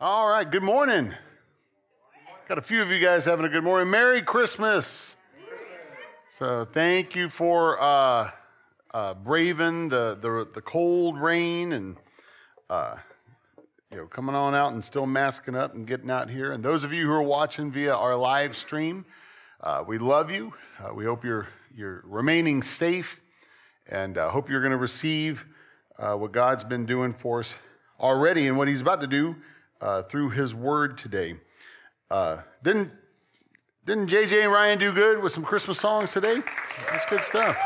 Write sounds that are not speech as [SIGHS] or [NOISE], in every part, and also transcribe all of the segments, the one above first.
All right, good morning. Got a few of you guys having a good morning. Merry Christmas. So, thank you for uh, uh, braving the, the, the cold rain and uh, you know coming on out and still masking up and getting out here. And those of you who are watching via our live stream, uh, we love you. Uh, we hope you're you're remaining safe, and uh, hope you're going to receive what God's been doing for us already and what He's about to do uh, through His Word today. Uh, didn't didn't JJ and Ryan do good with some Christmas songs today? That's good stuff.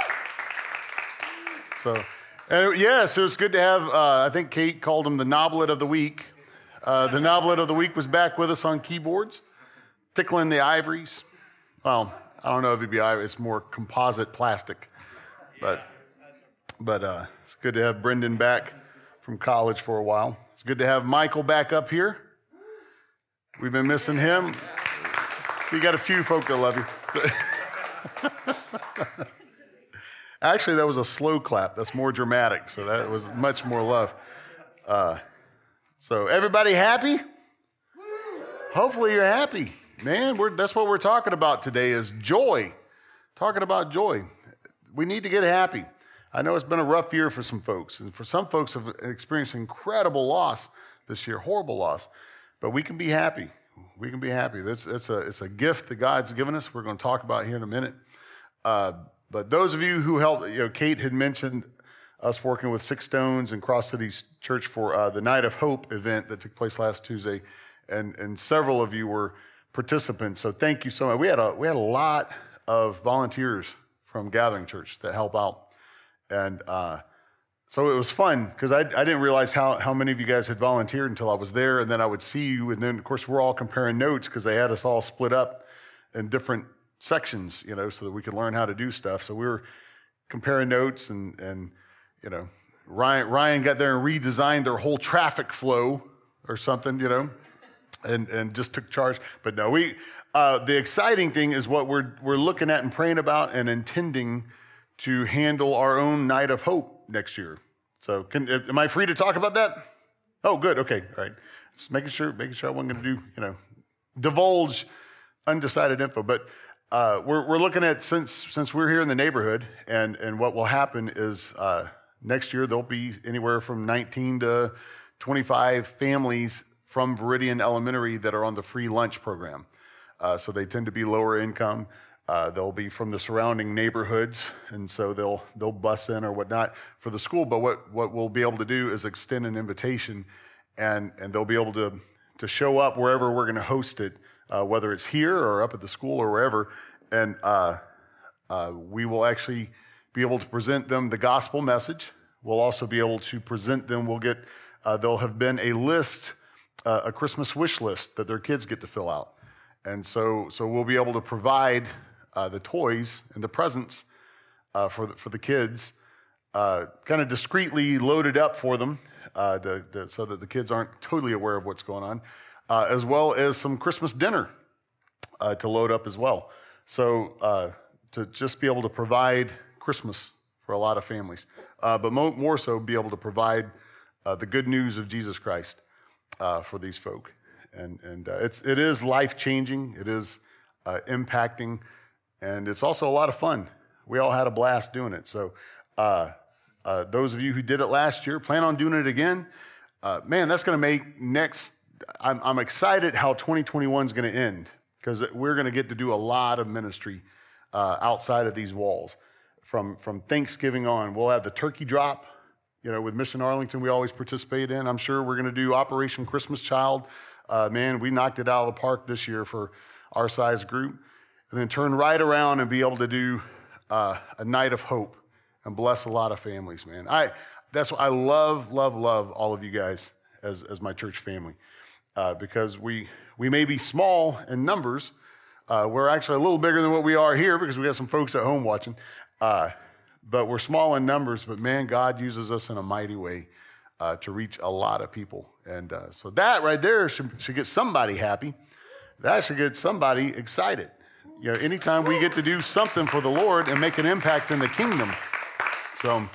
So, and yeah, so it's good to have. Uh, I think Kate called him the Noblet of the Week. Uh, the Noblet of the Week was back with us on keyboards, tickling the ivories. Well, I don't know if it'd be ivory; it's more composite plastic, but but uh, it's good to have Brendan back from college for a while. It's good to have Michael back up here. We've been missing him. So you got a few folk that love you. [LAUGHS] Actually, that was a slow clap. That's more dramatic. So that was much more love. Uh, so everybody happy? Hopefully you're happy, man. that's what we're talking about today is joy. Talking about joy. We need to get happy. I know it's been a rough year for some folks, and for some folks have experienced incredible loss this year, horrible loss. But we can be happy. We can be happy. That's, that's a, it's a gift that God's given us. We're going to talk about here in a minute. Uh, but those of you who helped, you know, Kate had mentioned us working with Six Stones and Cross Cities Church for uh, the Night of Hope event that took place last Tuesday, and and several of you were participants. So thank you so much. We had a we had a lot of volunteers from Gathering Church that help out and uh, so it was fun because I, I didn't realize how, how many of you guys had volunteered until I was there. And then I would see you. And then, of course, we're all comparing notes because they had us all split up in different sections, you know, so that we could learn how to do stuff. So we were comparing notes and, and you know, Ryan, Ryan got there and redesigned their whole traffic flow or something, you know, and, and just took charge. But no, we, uh, the exciting thing is what we're, we're looking at and praying about and intending to handle our own night of hope next year. So, can, am I free to talk about that? Oh, good. Okay, all right. Just making sure, making sure I wasn't going to do, you know, divulge undecided info. But uh, we're, we're looking at since since we're here in the neighborhood, and and what will happen is uh, next year there'll be anywhere from 19 to 25 families from Veridian Elementary that are on the free lunch program. Uh, so they tend to be lower income. Uh, they'll be from the surrounding neighborhoods, and so they'll they'll bus in or whatnot for the school. But what what we'll be able to do is extend an invitation, and and they'll be able to to show up wherever we're going to host it, uh, whether it's here or up at the school or wherever, and uh, uh, we will actually be able to present them the gospel message. We'll also be able to present them. We'll get uh, there'll have been a list, uh, a Christmas wish list that their kids get to fill out, and so so we'll be able to provide uh, the toys and the presents uh, for, the, for the kids, uh, kind of discreetly loaded up for them uh, so that the kids aren't totally aware of what's going on, uh, as well as some Christmas dinner uh, to load up as well. So to just be able to provide Christmas for a lot of families, but mo- more so be able to provide the good news of Jesus Christ for these folk. And, and it's, it is life changing, it is impacting and it's also a lot of fun. We all had a blast doing it. So, uh, uh, those of you who did it last year, plan on doing it again. Uh, man, that's going to make next. I'm, I'm excited how 2021 is going to end because we're going to get to do a lot of ministry uh, outside of these walls. From from Thanksgiving on, we'll have the turkey drop. You know, with Mission Arlington, we always participate in. I'm sure we're going to do Operation Christmas Child. Uh, man, we knocked it out of the park this year for our size group and then turn right around and be able to do uh, a night of hope and bless a lot of families, man. I, that's what I love, love, love all of you guys as, as my church family uh, because we, we may be small in numbers. Uh, we're actually a little bigger than what we are here because we got some folks at home watching. Uh, but we're small in numbers, but man, God uses us in a mighty way uh, to reach a lot of people. And uh, so that right there should, should get somebody happy. That should get somebody excited you know, anytime we get to do something for the Lord and make an impact in the kingdom. So,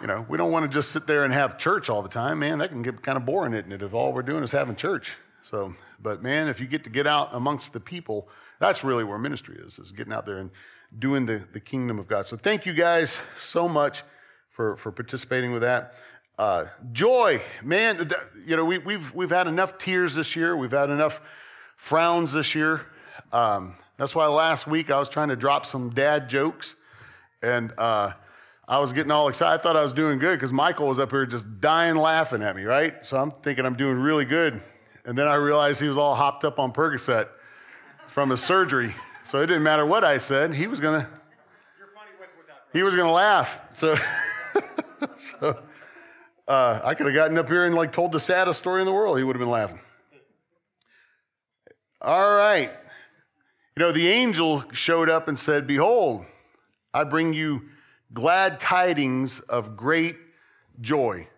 You know, we don't want to just sit there and have church all the time, man. That can get kind of boring, isn't it? If all we're doing is having church. So, but man, if you get to get out amongst the people, that's really where ministry is, is getting out there and doing the, the kingdom of God. So thank you guys so much for, for participating with that. Uh, joy, man, you know, we, we've, we've had enough tears this year. We've had enough frowns this year. Um, that's why last week I was trying to drop some dad jokes. And uh, I was getting all excited. I thought I was doing good because Michael was up here just dying laughing at me, right? So I'm thinking I'm doing really good. And then I realized he was all hopped up on Percocet from his surgery. So it didn't matter what I said. He was going to. He was to laugh. So, [LAUGHS] so uh, I could have gotten up here and like told the saddest story in the world. He would have been laughing. All right. You know, the angel showed up and said, Behold, I bring you glad tidings of great joy.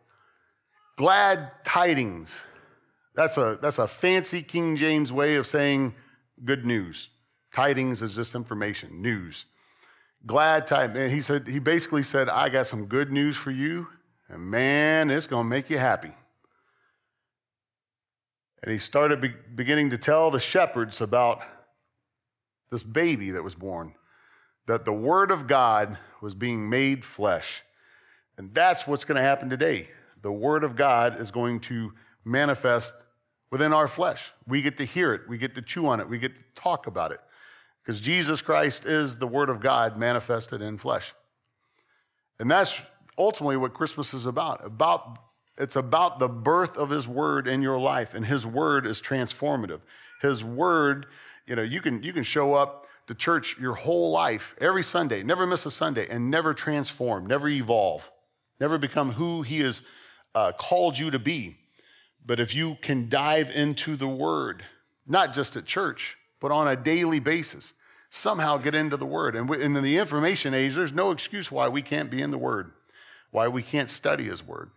Glad tidings. That's a, that's a fancy King James way of saying good news. Tidings is just information, news. Glad tidings. He said, he basically said, I got some good news for you, and man, it's going to make you happy. And he started be- beginning to tell the shepherds about this baby that was born that the Word of God was being made flesh. And that's what's going to happen today. The Word of God is going to manifest within our flesh. We get to hear it, we get to chew on it, we get to talk about it. Because Jesus Christ is the Word of God manifested in flesh. And that's ultimately what Christmas is about. About it's about the birth of his word in your life, and his word is transformative. His word, you know, you can you can show up to church your whole life, every Sunday, never miss a Sunday, and never transform, never evolve, never become who He has uh, called you to be. But if you can dive into the Word, not just at church, but on a daily basis, somehow get into the Word. And in the information age, there's no excuse why we can't be in the Word, why we can't study His Word,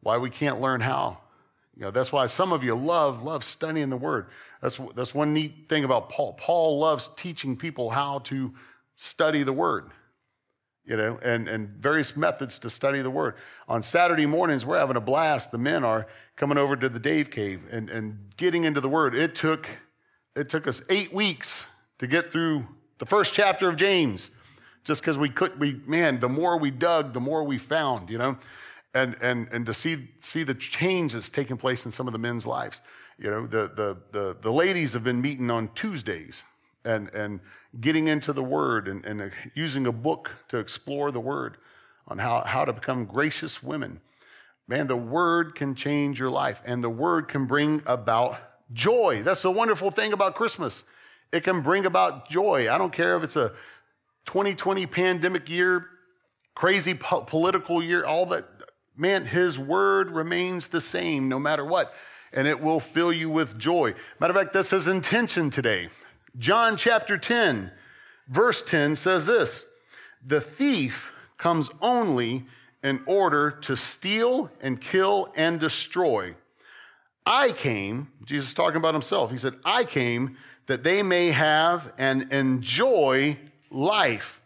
why we can't learn how. You know, that's why some of you love, love studying the Word. That's, that's one neat thing about Paul. Paul loves teaching people how to study the Word, you know, and, and various methods to study the Word. On Saturday mornings, we're having a blast. The men are coming over to the Dave Cave and, and getting into the Word. It took, it took us eight weeks to get through the first chapter of James just because we could, we, man, the more we dug, the more we found, you know and, and, and to see, see the change that's taking place in some of the men's lives. You know, the, the, the, the ladies have been meeting on Tuesdays and, and getting into the Word and, and using a book to explore the Word on how, how to become gracious women. Man, the Word can change your life, and the Word can bring about joy. That's the wonderful thing about Christmas. It can bring about joy. I don't care if it's a 2020 pandemic year, crazy po- political year, all that man, his word remains the same no matter what, and it will fill you with joy. Matter of fact, that's his intention today. John chapter 10, verse 10 says this The thief comes only in order to steal and kill and destroy. I came, Jesus talking about himself, he said, I came that they may have and enjoy life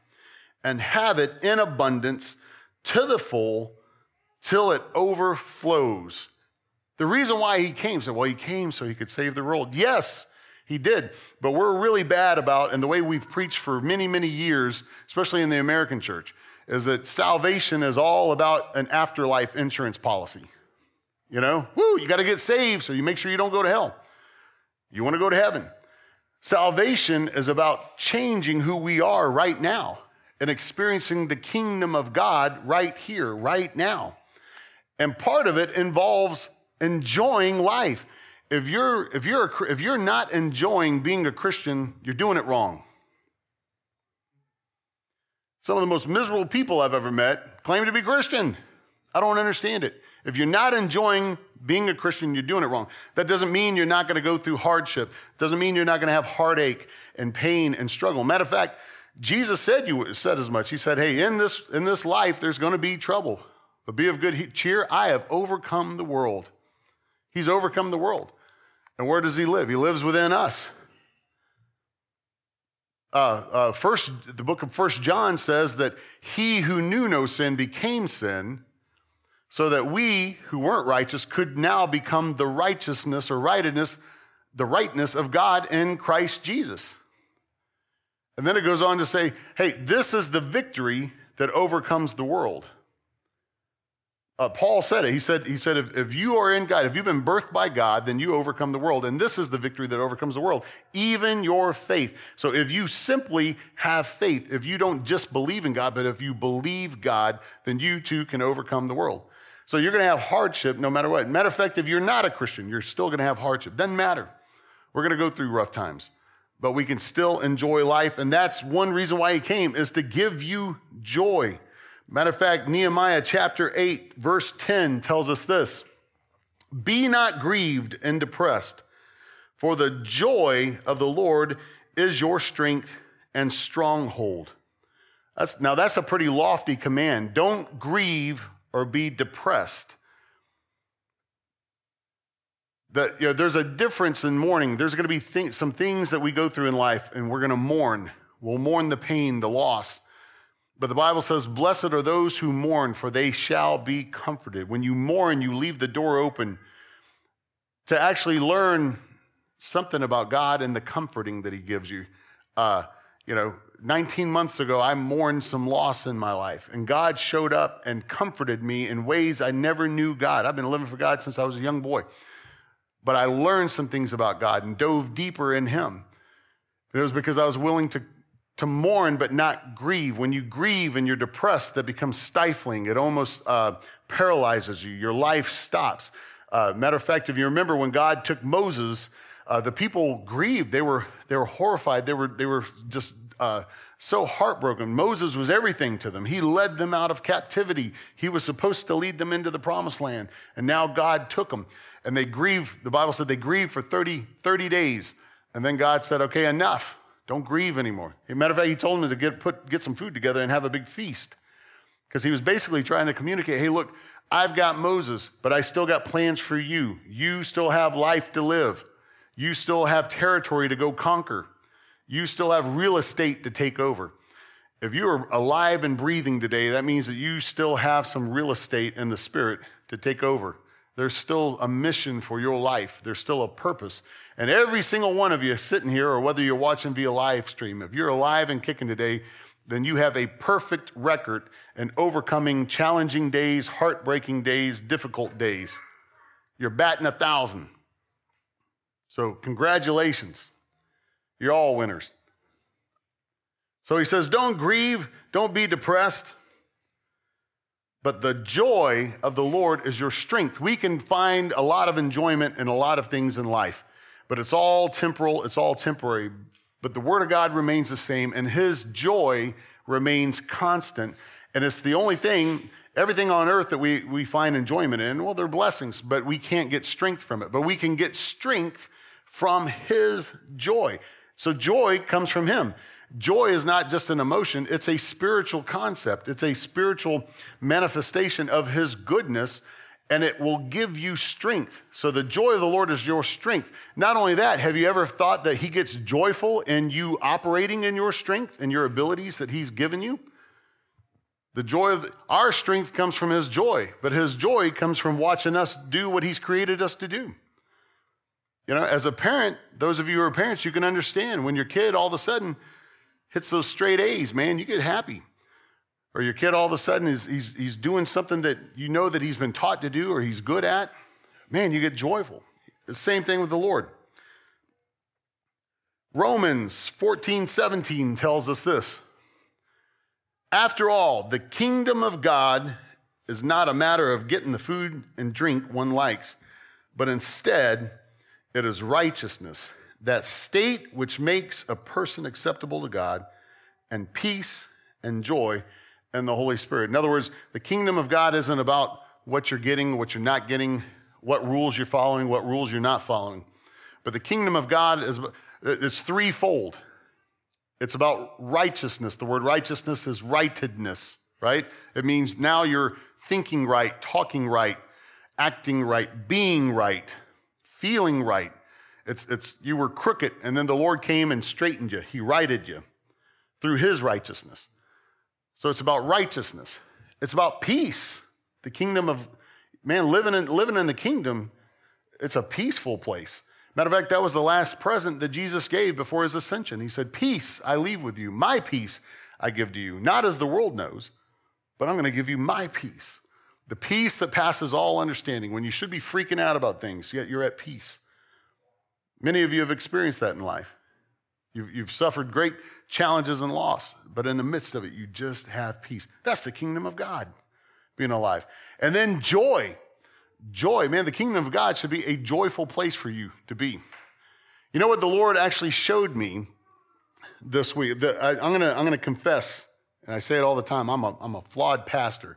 and have it in abundance to the full till it overflows. The reason why he came, said, well, he came so he could save the world. Yes, he did. But we're really bad about, and the way we've preached for many, many years, especially in the American church, is that salvation is all about an afterlife insurance policy. You know, woo, you got to get saved so you make sure you don't go to hell. You want to go to heaven. Salvation is about changing who we are right now and experiencing the kingdom of God right here, right now. And part of it involves enjoying life. If you're, if, you're a, if you're not enjoying being a Christian, you're doing it wrong. Some of the most miserable people I've ever met claim to be Christian. I don't understand it. If you're not enjoying being a Christian, you're doing it wrong. That doesn't mean you're not going to go through hardship. Doesn't mean you're not going to have heartache and pain and struggle. Matter of fact, Jesus said you said as much. He said, "Hey, in this in this life, there's going to be trouble. But be of good cheer. I have overcome the world. He's overcome the world. And where does he live? He lives within us. Uh, uh, first, the book of First John says that he who knew no sin became sin so that we who weren't righteous could now become the righteousness or rightness, the rightness of God in Christ Jesus. And then it goes on to say, hey, this is the victory that overcomes the world. Uh, Paul said it. He said, he said if, if you are in God, if you've been birthed by God, then you overcome the world. And this is the victory that overcomes the world, even your faith. So if you simply have faith, if you don't just believe in God, but if you believe God, then you too can overcome the world. So you're going to have hardship no matter what. Matter of fact, if you're not a Christian, you're still going to have hardship. Doesn't matter. We're going to go through rough times, but we can still enjoy life. And that's one reason why he came is to give you joy. Matter of fact, Nehemiah chapter 8, verse 10 tells us this Be not grieved and depressed, for the joy of the Lord is your strength and stronghold. That's, now, that's a pretty lofty command. Don't grieve or be depressed. That, you know, there's a difference in mourning. There's going to be th- some things that we go through in life, and we're going to mourn. We'll mourn the pain, the loss. But the Bible says, Blessed are those who mourn, for they shall be comforted. When you mourn, you leave the door open to actually learn something about God and the comforting that He gives you. Uh, you know, 19 months ago, I mourned some loss in my life, and God showed up and comforted me in ways I never knew God. I've been living for God since I was a young boy. But I learned some things about God and dove deeper in Him. it was because I was willing to to mourn but not grieve. When you grieve and you're depressed, that becomes stifling. It almost uh, paralyzes you. Your life stops. Uh, matter of fact, if you remember when God took Moses, uh, the people grieved. They were, they were horrified. They were, they were just uh, so heartbroken. Moses was everything to them. He led them out of captivity. He was supposed to lead them into the promised land. And now God took them. And they grieved. The Bible said they grieved for 30, 30 days. And then God said, okay, enough don't grieve anymore. As a matter of fact, he told them to get, put, get some food together and have a big feast. Because he was basically trying to communicate hey, look, I've got Moses, but I still got plans for you. You still have life to live. You still have territory to go conquer. You still have real estate to take over. If you are alive and breathing today, that means that you still have some real estate in the spirit to take over. There's still a mission for your life, there's still a purpose. And every single one of you sitting here, or whether you're watching via live stream, if you're alive and kicking today, then you have a perfect record in overcoming challenging days, heartbreaking days, difficult days. You're batting a thousand. So, congratulations. You're all winners. So he says, Don't grieve, don't be depressed. But the joy of the Lord is your strength. We can find a lot of enjoyment in a lot of things in life but it's all temporal, it's all temporary. But the Word of God remains the same, and His joy remains constant. And it's the only thing, everything on earth that we, we find enjoyment in, well, they're blessings, but we can't get strength from it. But we can get strength from His joy. So joy comes from Him. Joy is not just an emotion, it's a spiritual concept, it's a spiritual manifestation of His goodness and it will give you strength. So the joy of the Lord is your strength. Not only that, have you ever thought that He gets joyful in you operating in your strength and your abilities that He's given you? The joy of the, our strength comes from His joy, but His joy comes from watching us do what He's created us to do. You know, as a parent, those of you who are parents, you can understand when your kid all of a sudden hits those straight A's, man, you get happy or your kid all of a sudden is he's, he's doing something that you know that he's been taught to do or he's good at, man, you get joyful. The same thing with the Lord. Romans 14, 17 tells us this. After all, the kingdom of God is not a matter of getting the food and drink one likes, but instead, it is righteousness, that state which makes a person acceptable to God, and peace and joy and the Holy Spirit. In other words, the kingdom of God isn't about what you're getting, what you're not getting, what rules you're following, what rules you're not following. But the kingdom of God is it's threefold. It's about righteousness. The word righteousness is rightedness, right? It means now you're thinking right, talking right, acting right, being right, feeling right. It's, it's you were crooked, and then the Lord came and straightened you. He righted you through his righteousness. So it's about righteousness. It's about peace. The kingdom of man, living in, living in the kingdom, it's a peaceful place. Matter of fact, that was the last present that Jesus gave before his ascension. He said, Peace I leave with you, my peace I give to you. Not as the world knows, but I'm going to give you my peace. The peace that passes all understanding. When you should be freaking out about things, yet you're at peace. Many of you have experienced that in life. You've, you've suffered great challenges and loss, but in the midst of it, you just have peace. That's the kingdom of God, being alive. And then joy. Joy, man, the kingdom of God should be a joyful place for you to be. You know what the Lord actually showed me this week? The, I, am gonna, I'm gonna confess, and I say it all the time, I'm a, I'm a flawed pastor.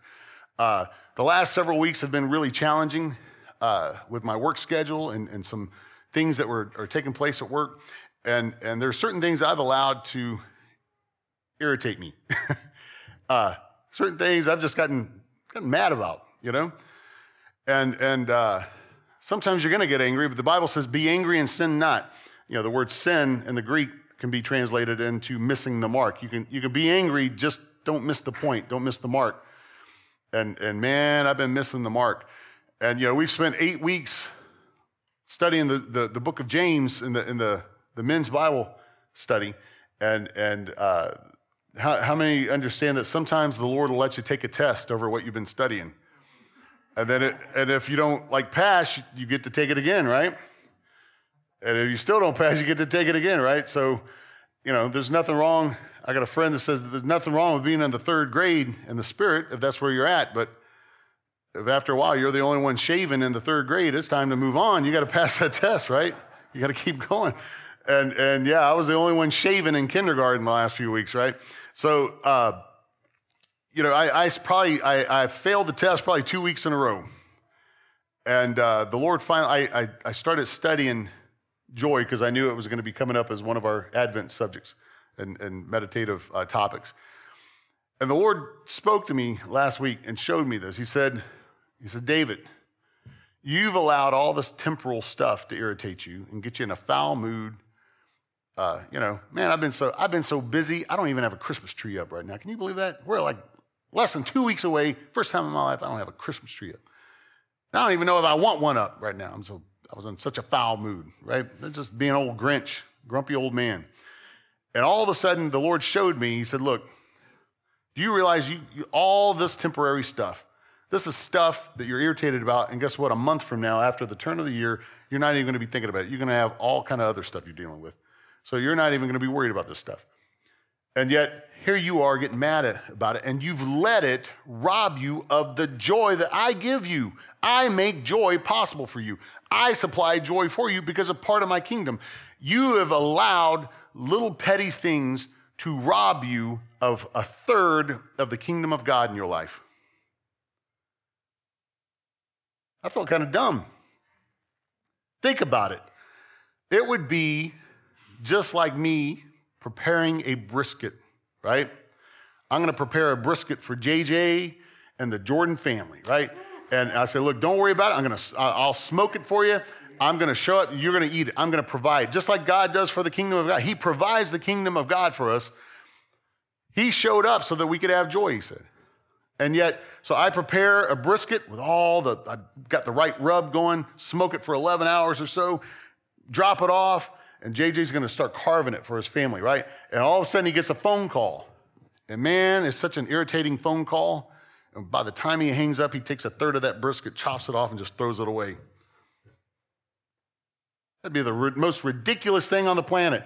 Uh, the last several weeks have been really challenging uh, with my work schedule and, and some things that were are taking place at work. And, and there's certain things I've allowed to irritate me. [LAUGHS] uh, certain things I've just gotten, gotten mad about, you know? And, and uh, sometimes you're going to get angry, but the Bible says, be angry and sin not. You know, the word sin in the Greek can be translated into missing the mark. You can, you can be angry, just don't miss the point, don't miss the mark. And, and man, I've been missing the mark. And, you know, we've spent eight weeks studying the, the, the book of James in the, in the, the men's Bible study. And, and uh, how, how many understand that sometimes the Lord will let you take a test over what you've been studying? And then, it, and if you don't like pass, you get to take it again, right? And if you still don't pass, you get to take it again, right? So, you know, there's nothing wrong. I got a friend that says that there's nothing wrong with being in the third grade in the spirit, if that's where you're at. But if after a while you're the only one shaving in the third grade, it's time to move on. You got to pass that test, right? You got to keep going. And, and yeah, I was the only one shaving in kindergarten the last few weeks, right? So, uh, you know, I, I probably I, I, failed the test probably two weeks in a row, and uh, the Lord finally I, I, I started studying joy because I knew it was going to be coming up as one of our Advent subjects and, and meditative uh, topics. And the Lord spoke to me last week and showed me this. He said, He said, David, you've allowed all this temporal stuff to irritate you and get you in a foul mood. Uh, you know, man, I've been so I've been so busy. I don't even have a Christmas tree up right now. Can you believe that? We're like less than two weeks away. First time in my life, I don't have a Christmas tree up. I don't even know if I want one up right now. I'm so I was in such a foul mood, right? Just being old Grinch, grumpy old man. And all of a sudden, the Lord showed me. He said, "Look, do you realize you, you all this temporary stuff? This is stuff that you're irritated about. And guess what? A month from now, after the turn of the year, you're not even going to be thinking about it. You're going to have all kind of other stuff you're dealing with. So you're not even going to be worried about this stuff. And yet, here you are getting mad about it, and you've let it rob you of the joy that I give you. I make joy possible for you. I supply joy for you because of part of my kingdom. You have allowed little petty things to rob you of a third of the kingdom of God in your life. I felt kind of dumb. Think about it. It would be just like me preparing a brisket, right? I'm to prepare a brisket for JJ and the Jordan family, right? And I said, look, don't worry about it. I'm to, I'll smoke it for you. I'm to show up. You're to eat it. I'm to provide, just like God does for the kingdom of God. He provides the kingdom of God for us. He showed up so that we could have joy, he said. And yet, so I prepare a brisket with all the, I got the right rub going, smoke it for 11 hours or so, drop it off, and JJ's gonna start carving it for his family, right? And all of a sudden he gets a phone call. And man, it's such an irritating phone call. And by the time he hangs up, he takes a third of that brisket, chops it off, and just throws it away. That'd be the most ridiculous thing on the planet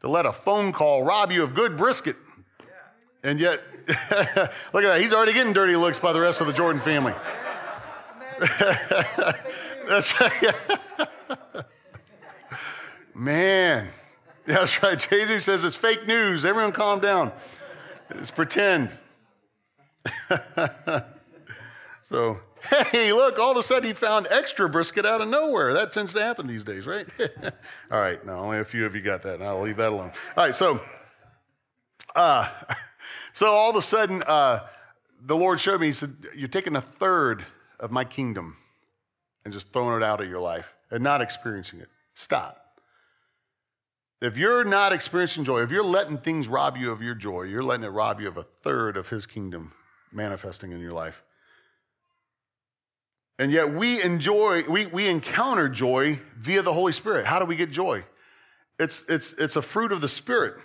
to let a phone call rob you of good brisket. And yet, [LAUGHS] look at that. He's already getting dirty looks by the rest of the Jordan family. That's [LAUGHS] right. [LAUGHS] Man, [LAUGHS] that's right. JJ says it's fake news. Everyone calm down. It's pretend. [LAUGHS] so, hey, look, all of a sudden he found extra brisket out of nowhere. That tends to happen these days, right? [LAUGHS] all right, now only a few of you got that, and I'll leave that alone. All right, so, uh, so all of a sudden, uh, the Lord showed me, He said, You're taking a third of my kingdom and just throwing it out of your life and not experiencing it. Stop. If you're not experiencing joy, if you're letting things rob you of your joy, you're letting it rob you of a third of his kingdom manifesting in your life. And yet we enjoy, we, we encounter joy via the Holy Spirit. How do we get joy? It's, it's, it's a fruit of the Spirit.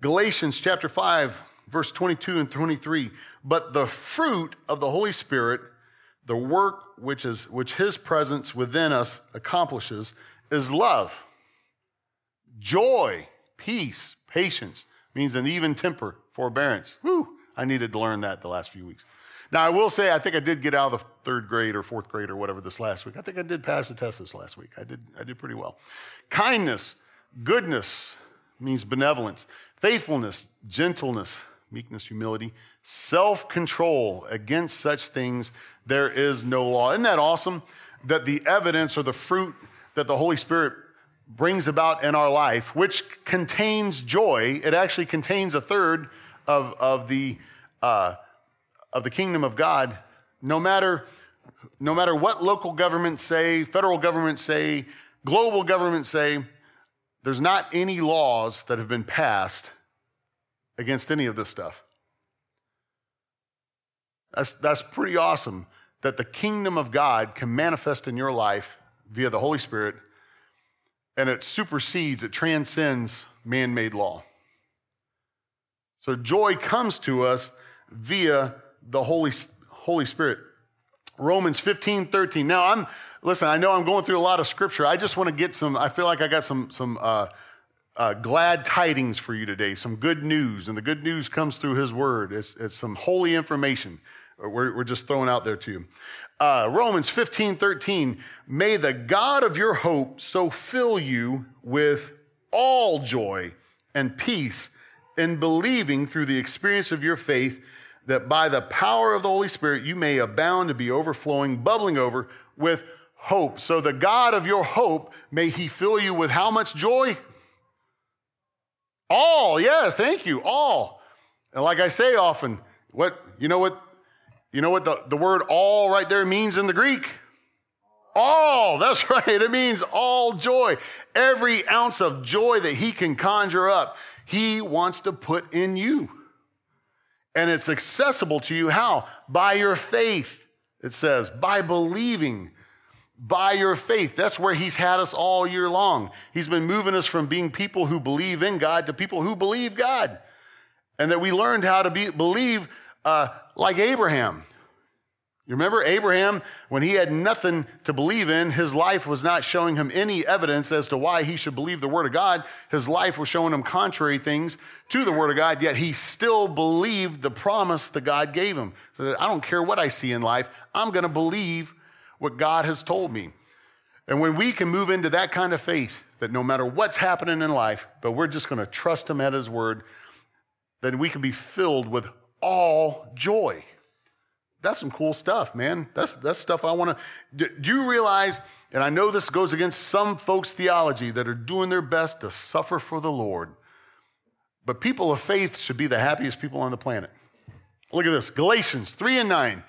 Galatians chapter 5, verse 22 and 23. But the fruit of the Holy Spirit, the work which, is, which his presence within us accomplishes, is love, joy, peace, patience, means an even temper, forbearance. Whew, I needed to learn that the last few weeks. Now, I will say, I think I did get out of the third grade or fourth grade or whatever this last week. I think I did pass the test this last week. I did, I did pretty well. Kindness, goodness means benevolence, faithfulness, gentleness, meekness, humility, self control. Against such things, there is no law. Isn't that awesome? That the evidence or the fruit that the Holy Spirit brings about in our life, which contains joy, it actually contains a third of, of the. Uh, of the kingdom of God, no matter, no matter what local governments say, federal governments say, global governments say, there's not any laws that have been passed against any of this stuff. That's, that's pretty awesome that the kingdom of God can manifest in your life via the Holy Spirit, and it supersedes, it transcends man made law. So joy comes to us via the Holy, Holy Spirit. Romans 15, 13. Now, I'm, listen, I know I'm going through a lot of scripture. I just want to get some, I feel like I got some, some uh, uh, glad tidings for you today, some good news. And the good news comes through his word. It's, it's some holy information we're, we're just throwing out there to you. Uh, Romans 15, 13. May the God of your hope so fill you with all joy and peace in believing through the experience of your faith that by the power of the Holy Spirit you may abound to be overflowing, bubbling over with hope. So the God of your hope, may he fill you with how much joy? All, yeah, thank you, all. And like I say often, what you know what you know what the, the word all right there means in the Greek? All, that's [LAUGHS] right. It means all joy. Every ounce of joy that he can conjure up, he wants to put in you. And it's accessible to you how? By your faith, it says, by believing, by your faith. That's where He's had us all year long. He's been moving us from being people who believe in God to people who believe God. And that we learned how to be, believe uh, like Abraham, you remember Abraham, when he had nothing to believe in, his life was not showing him any evidence as to why he should believe the Word of God. His life was showing him contrary things to the Word of God, yet he still believed the promise that God gave him. So that I don't care what I see in life, I'm going to believe what God has told me. And when we can move into that kind of faith, that no matter what's happening in life, but we're just going to trust Him at His Word, then we can be filled with all joy that's some cool stuff, man. That's, that's stuff I want to. Do, you realize, and I know this goes against some folks' theology that are doing their best to suffer for the Lord, but people of faith should be the happiest people on the planet. Look at this Galatians 3 and 9.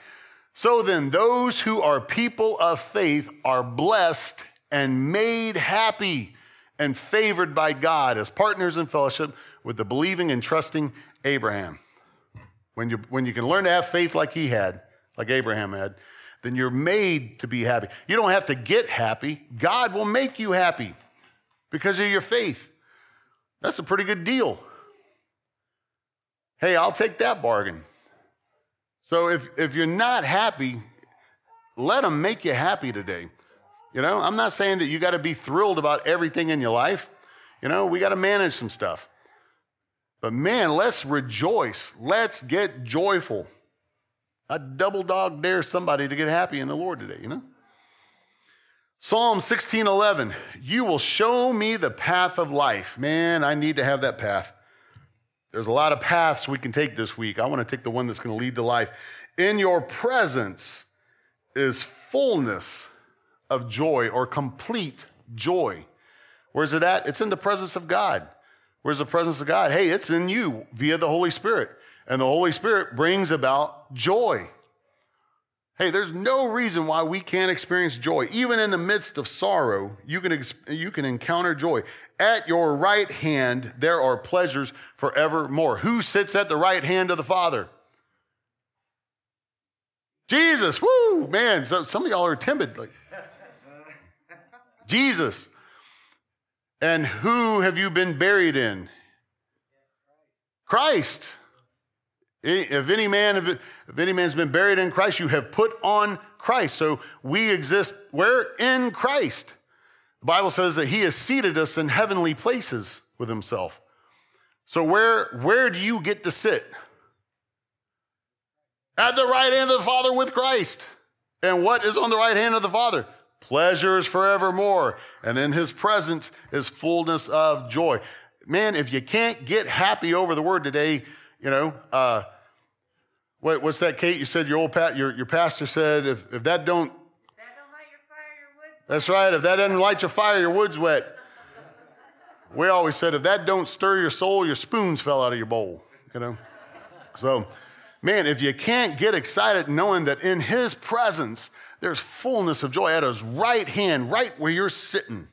So then, those who are people of faith are blessed and made happy and favored by God as partners in fellowship with the believing and trusting Abraham. When you, when you can learn to have faith like he had, like Abraham had, then you're made to be happy. You don't have to get happy, God will make you happy because of your faith. That's a pretty good deal. Hey, I'll take that bargain. So if, if you're not happy, let them make you happy today. You know, I'm not saying that you got to be thrilled about everything in your life. You know, we got to manage some stuff. But man, let's rejoice. Let's get joyful. I double dog dare somebody to get happy in the Lord today, you know? Psalm 16:11, you will show me the path of life. Man, I need to have that path. There's a lot of paths we can take this week. I want to take the one that's going to lead to life. In your presence is fullness of joy or complete joy. Where's it at? It's in the presence of God. Where's the presence of God? Hey, it's in you via the Holy Spirit. And the Holy Spirit brings about joy. Hey, there's no reason why we can't experience joy. Even in the midst of sorrow, you can, you can encounter joy. At your right hand, there are pleasures forevermore. Who sits at the right hand of the Father? Jesus, woo, man. So, some of y'all are timid. Like, [LAUGHS] Jesus. And who have you been buried in? Christ. If any man, if any man's been buried in Christ, you have put on Christ. So we exist where? In Christ. The Bible says that he has seated us in heavenly places with himself. So where, where do you get to sit? At the right hand of the Father with Christ. And what is on the right hand of the Father? Pleasures forevermore. And in his presence is fullness of joy. Man, if you can't get happy over the word today, you know, uh, what, what's that, Kate? You said your old pat, your, your pastor said, if, if that don't, that don't light your fire, your wood's that's right. If that doesn't light your fire, your wood's wet. We always said, if that don't stir your soul, your spoons fell out of your bowl. You know. So, man, if you can't get excited knowing that in His presence there's fullness of joy at His right hand, right where you're sitting,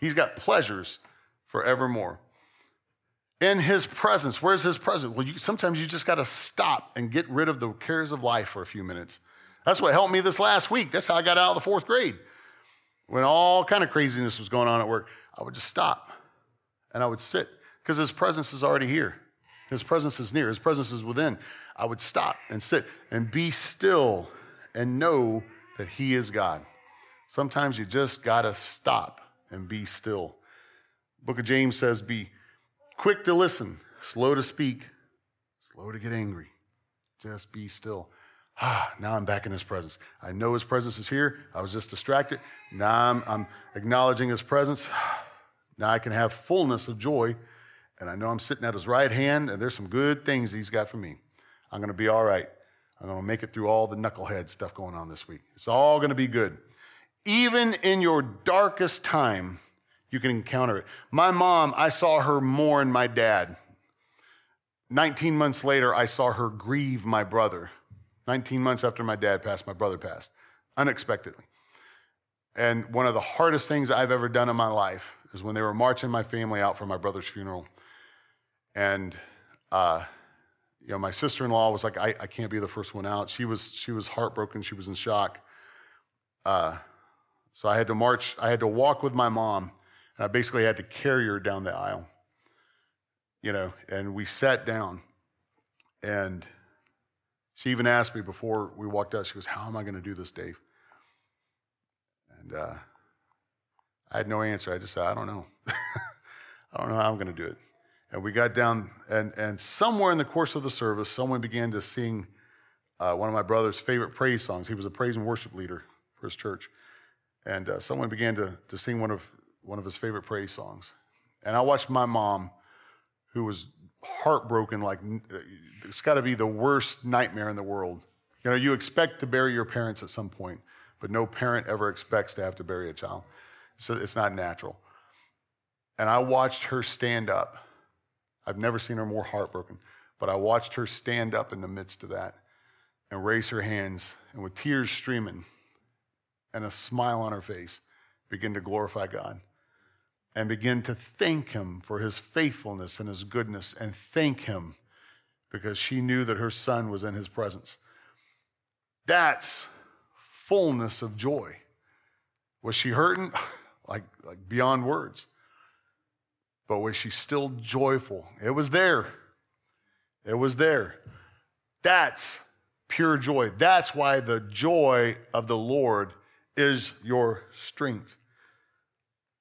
He's got pleasures forevermore in his presence. Where's his presence? Well, you, sometimes you just got to stop and get rid of the cares of life for a few minutes. That's what helped me this last week. That's how I got out of the fourth grade. When all kind of craziness was going on at work, I would just stop and I would sit because his presence is already here. His presence is near. His presence is within. I would stop and sit and be still and know that he is God. Sometimes you just got to stop and be still. Book of James says, be quick to listen, slow to speak, slow to get angry. Just be still. Ah, now I'm back in his presence. I know his presence is here. I was just distracted. Now I'm, I'm acknowledging his presence. [SIGHS] Now I can have fullness of joy. And I know I'm sitting at his right hand, and there's some good things he's got for me. I'm going to be all right. I'm going to make it through all the knucklehead stuff going on this week. It's all going to be good. Even in your darkest time, you can encounter it. My mom, I saw her mourn my dad. 19 months later, I saw her grieve my brother. 19 months after my dad passed, my brother passed unexpectedly. And one of the hardest things I've ever done in my life is when they were marching my family out for my brother's funeral. And, uh, you know, my sister-in-law was like, I, I, can't be the first one out. She was, she was heartbroken. She was in shock. Uh, so I had to march, I had to walk with my mom and I basically had to carry her down the aisle, you know, and we sat down. And she even asked me before we walked out, she goes, How am I going to do this, Dave? And uh, I had no answer. I just said, I don't know. [LAUGHS] I don't know how I'm going to do it. And we got down, and, and somewhere in the course of the service, someone began to sing uh, one of my brother's favorite praise songs. He was a praise and worship leader for his church. And uh, someone began to, to sing one of one of his favorite praise songs. And I watched my mom, who was heartbroken, like it's got to be the worst nightmare in the world. You know, you expect to bury your parents at some point, but no parent ever expects to have to bury a child. So it's not natural. And I watched her stand up. I've never seen her more heartbroken, but I watched her stand up in the midst of that and raise her hands and with tears streaming and a smile on her face begin to glorify God and begin to thank him for his faithfulness and his goodness and thank him because she knew that her son was in his presence. That's fullness of joy. Was she hurting? [SIGHS] Like, like beyond words. But was she still joyful? It was there. It was there. That's pure joy. That's why the joy of the Lord is your strength.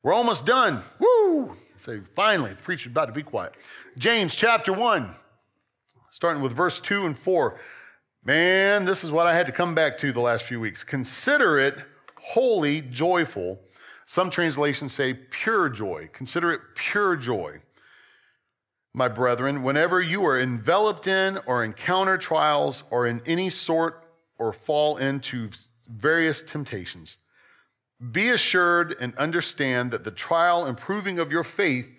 We're almost done. Woo! Say, finally, the preacher's about to be quiet. James chapter 1, starting with verse 2 and 4. Man, this is what I had to come back to the last few weeks. Consider it wholly joyful. Some translations say pure joy. Consider it pure joy. My brethren, whenever you are enveloped in or encounter trials or in any sort or fall into various temptations, be assured and understand that the trial and proving of your faith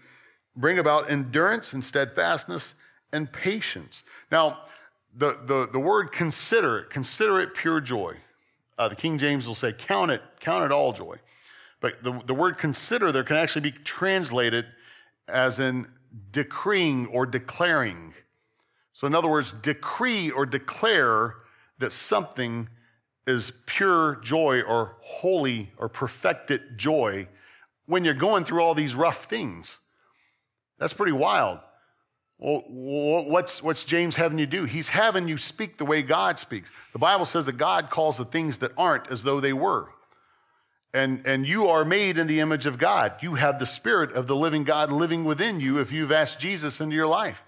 bring about endurance and steadfastness and patience. Now, the, the, the word consider it, consider it pure joy. Uh, the King James will say, count it, count it all joy. But the, the word consider there can actually be translated as in decreeing or declaring. So, in other words, decree or declare that something is pure joy or holy or perfected joy when you're going through all these rough things. That's pretty wild. Well, what's, what's James having you do? He's having you speak the way God speaks. The Bible says that God calls the things that aren't as though they were. And, and you are made in the image of God. You have the Spirit of the living God living within you if you've asked Jesus into your life.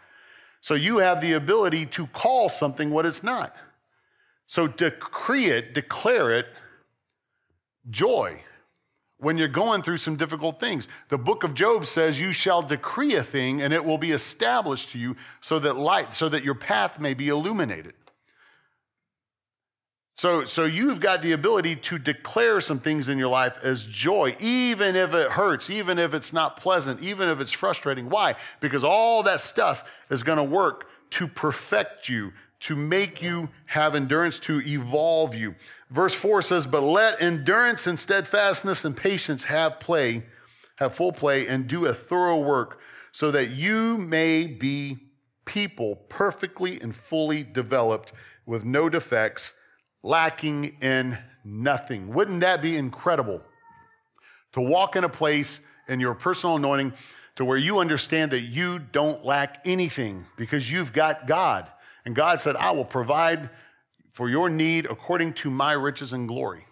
So you have the ability to call something what it's not. So decree it, declare it joy when you're going through some difficult things. The book of Job says, You shall decree a thing and it will be established to you so that light, so that your path may be illuminated. So, so you've got the ability to declare some things in your life as joy, even if it hurts, even if it's not pleasant, even if it's frustrating. Why? Because all that stuff is going to work to perfect you, to make you have endurance, to evolve you. Verse 4 says, But let endurance and steadfastness and patience have play, have full play, and do a thorough work, so that you may be people perfectly and fully developed with no defects, lacking in nothing. Wouldn't that be incredible? To walk in a place in your personal anointing to where you understand that you don't lack anything because you've got God. And God said, I will provide for your need according to my riches and glory.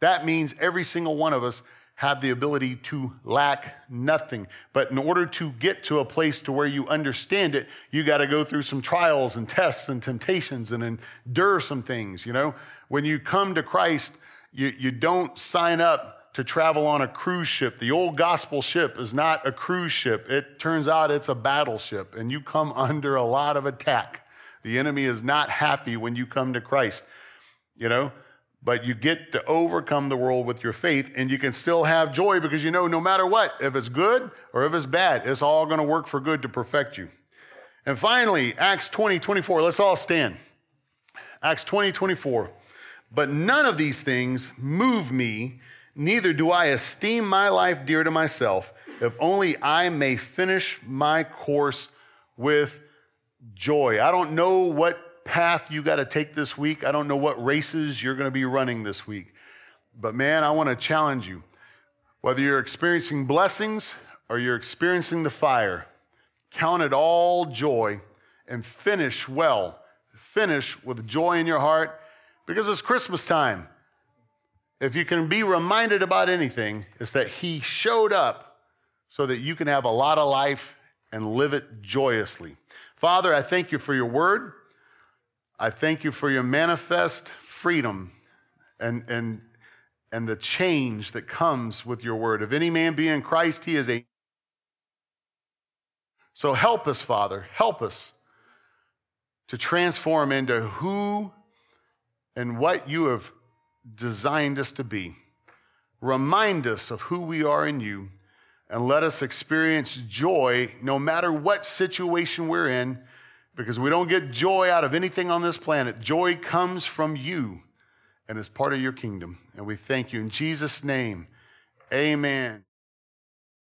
That means every single one of us have the ability to lack nothing. But in order to get to a place to where you understand it, you got to go through some trials and tests and temptations and endure some things, you know? When you come to Christ, you, you don't sign up to travel on a cruise ship. The old gospel ship is not a cruise ship. It turns out it's a battleship, and you come [LAUGHS] under a lot of attack. The enemy is not happy when you come to Christ, you know, but you get to overcome the world with your faith and you can still have joy because you know no matter what, if it's good or if it's bad, it's all going to work for good to perfect you. And finally, Acts 20, 24, let's all stand. Acts 20, 24. But none of these things move me, neither do I esteem my life dear to myself, if only I may finish my course with joy. I don't know what path you got to take this week. I don't know what races you're going to be running this week. But man, I want to challenge you. Whether you're experiencing blessings or you're experiencing the fire, count it all joy and finish well. Finish with joy in your heart because it's Christmas time. If you can be reminded about anything, it's that He showed up so that you can have a lot of life and live it joyously. Father, I thank you for your word. I thank you for your manifest freedom and, and, and the change that comes with your word. If any man be in Christ, he is a. So help us, Father, help us to transform into who and what you have designed us to be. Remind us of who we are in you and let us experience joy no matter what situation we're in, because we don't get joy out of anything on this planet. Joy comes from you and is part of your kingdom. And we thank you in Jesus' name. Amen.